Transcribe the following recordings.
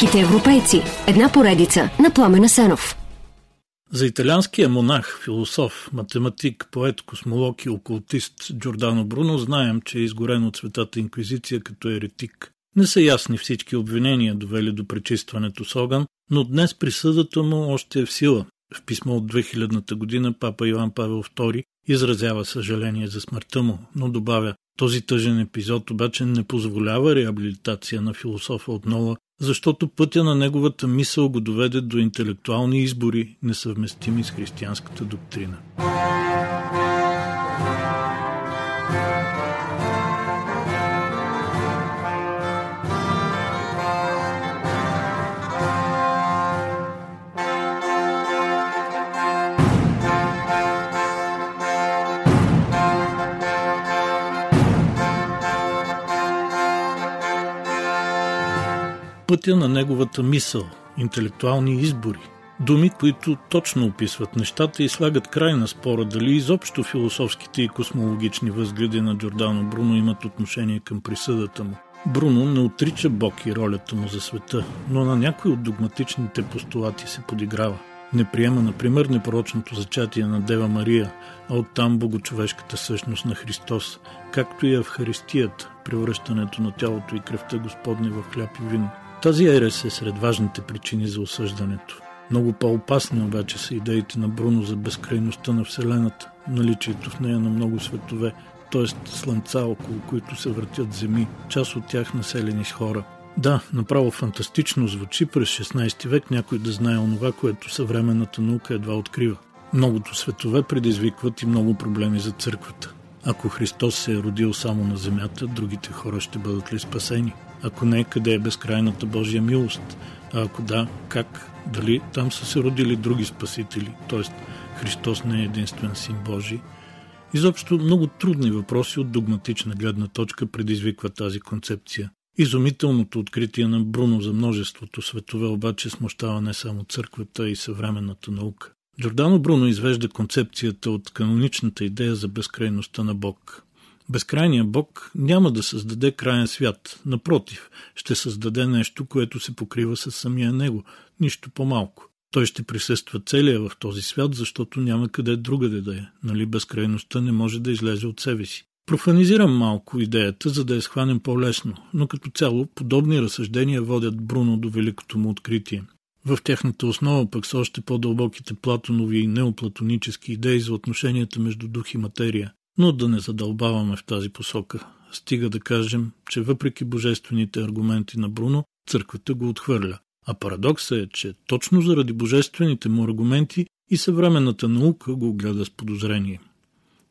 Великите европейци. Една поредица на Пламена Сенов. За италианския монах, философ, математик, поет, космолог и окултист Джордано Бруно знаем, че е изгорен от светата инквизиция като еретик. Не са ясни всички обвинения, довели до пречистването с огън, но днес присъдата му още е в сила. В писмо от 2000-та година папа Иван Павел II изразява съжаление за смъртта му, но добавя този тъжен епизод обаче не позволява реабилитация на философа от Нола, защото пътя на неговата мисъл го доведе до интелектуални избори, несъвместими с християнската доктрина. Пътя на неговата мисъл, интелектуални избори. Думи, които точно описват нещата и слагат край на спора дали изобщо философските и космологични възгледи на Джордано Бруно имат отношение към присъдата му. Бруно не отрича Бог и ролята му за света, но на някои от догматичните постулати се подиграва. Не приема, например, непорочното зачатие на Дева Мария, а оттам богочовешката същност на Христос, както и Евхаристията, превръщането на тялото и кръвта Господни в хляб и вино. Тази ерес е сред важните причини за осъждането. Много по-опасни обаче са идеите на Бруно за безкрайността на Вселената, наличието в нея на много светове, т.е. слънца, около които се въртят земи, част от тях населени с хора. Да, направо фантастично звучи през 16 век някой да знае онова, което съвременната наука едва открива. Многото светове предизвикват и много проблеми за църквата. Ако Христос се е родил само на земята, другите хора ще бъдат ли спасени? Ако не, къде е безкрайната Божия милост? А ако да, как? Дали там са се родили други спасители? т.е. Христос не е единствен син Божий? Изобщо много трудни въпроси от догматична гледна точка предизвиква тази концепция. Изумителното откритие на Бруно за множеството светове обаче смущава не само църквата и съвременната наука. Джордано Бруно извежда концепцията от каноничната идея за безкрайността на Бог. Безкрайният Бог няма да създаде краен свят. Напротив, ще създаде нещо, което се покрива с самия Него, нищо по-малко. Той ще присъства целия в този свят, защото няма къде другаде да е. Нали безкрайността не може да излезе от себе си. Профанизирам малко идеята, за да я схванем по-лесно, но като цяло подобни разсъждения водят Бруно до великото му откритие. В тяхната основа пък са още по-дълбоките платонови и неоплатонически идеи за отношенията между дух и материя. Но да не задълбаваме в тази посока. Стига да кажем, че въпреки божествените аргументи на Бруно, църквата го отхвърля. А парадоксът е, че точно заради божествените му аргументи и съвременната наука го гледа с подозрение.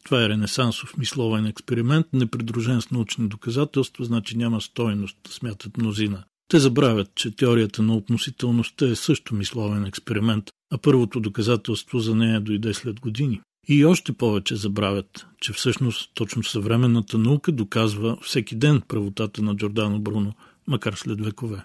Това е ренесансов мисловен експеримент, непридружен с научни доказателства, значи няма стойност, смятат мнозина. Те забравят, че теорията на относителността е също мисловен експеримент, а първото доказателство за нея дойде след години. И още повече забравят, че всъщност точно съвременната наука доказва всеки ден правотата на Джордано Бруно, макар след векове.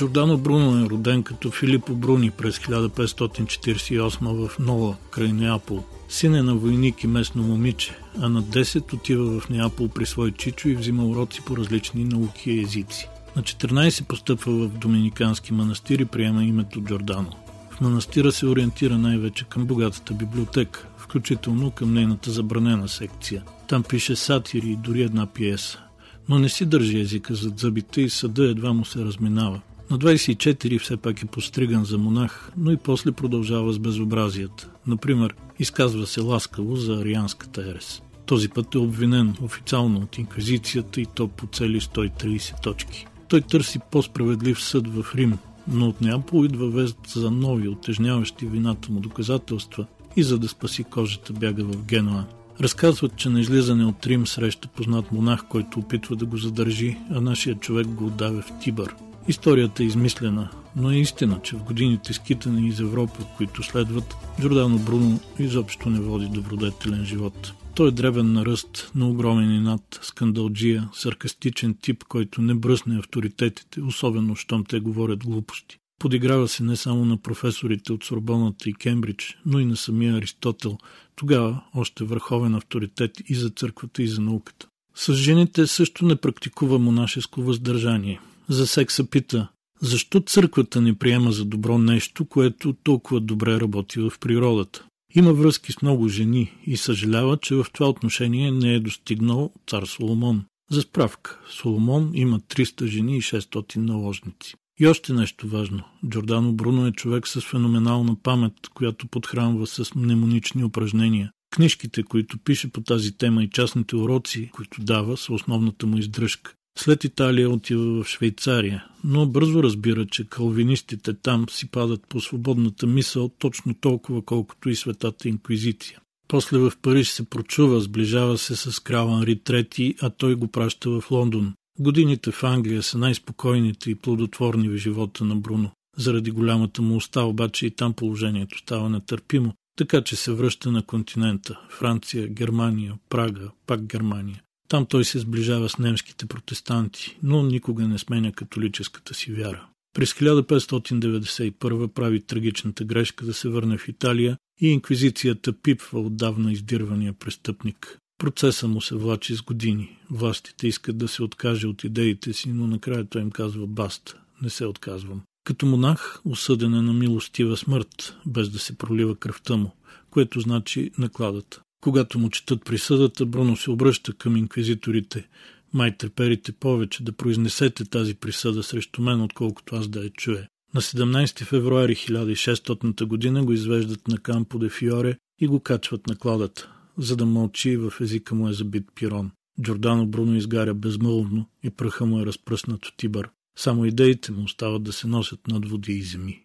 Джордано Бруно е роден като Филипо Бруни през 1548 в Нола, край Неапол. Син е на войник и местно момиче, а на 10 отива в Неапол при свой чичо и взима уроци по различни науки и езици. На 14 постъпва в Доминикански манастир и приема името Джордано. В манастира се ориентира най-вече към богатата библиотека, включително към нейната забранена секция. Там пише сатири и дори една пиеса. Но не си държи езика зад зъбите и съда едва му се разминава. На 24 все пак е постриган за монах, но и после продължава с безобразията. Например, изказва се ласкаво за арианската ерес. Този път е обвинен официално от инквизицията и то по цели 130 точки. Той търси по-справедлив съд в Рим, но от Неапол идва вест за нови, отежняващи вината му доказателства и за да спаси кожата бяга в Генуа. Разказват, че на излизане от Рим среща познат монах, който опитва да го задържи, а нашия човек го отдавя в Тибър. Историята е измислена. но е истина, че в годините скитане из Европа, които следват, Джордано Бруно изобщо не води добродетелен живот. Той е древен на ръст, на огромен инат, скандалджия, саркастичен тип, който не бръсне авторитетите, особено щом те говорят глупости. Подиграва се не само на професорите от Сорбоната и Кембридж, но и на самия Аристотел, тогава още върховен авторитет и за църквата и за науката. С жените също не практикува монашеско въздържание. За секса пита, защо църквата не приема за добро нещо, което толкова добре работи в природата? Има връзки с много жени и съжалява, че в това отношение не е достигнал цар Соломон. За справка, Соломон има 300 жени и 600 наложници. И още нещо важно. Джордано Бруно е човек с феноменална памет, която подхранва с мнемонични упражнения. Книжките, които пише по тази тема и частните уроци, които дава, са основната му издръжка. След Италия отива в Швейцария, но бързо разбира, че калвинистите там си падат по свободната мисъл точно толкова, колкото и светата инквизиция. После в Париж се прочува, сближава се с крал Анри III, а той го праща в Лондон. Годините в Англия са най-спокойните и плодотворни в живота на Бруно. Заради голямата му уста обаче и там положението става нетърпимо, така че се връща на континента – Франция, Германия, Прага, пак Германия. Там той се сближава с немските протестанти, но никога не сменя католическата си вяра. През 1591 прави трагичната грешка да се върне в Италия и инквизицията пипва отдавна издирвания престъпник. Процеса му се влачи с години. Властите искат да се откаже от идеите си, но накрая той им казва баста. Не се отказвам. Като монах, осъден е на милостива смърт, без да се пролива кръвта му, което значи накладата. Когато му четат присъдата, Бруно се обръща към инквизиторите. Май треперите повече да произнесете тази присъда срещу мен, отколкото аз да я чуя. На 17 февруари 1600 година го извеждат на Кампо де Фиоре и го качват на кладата. За да мълчи, в езика му е забит пирон. Джордано Бруно изгаря безмълвно и пръха му е разпръснат от Тибър. Само идеите му остават да се носят над води и земи.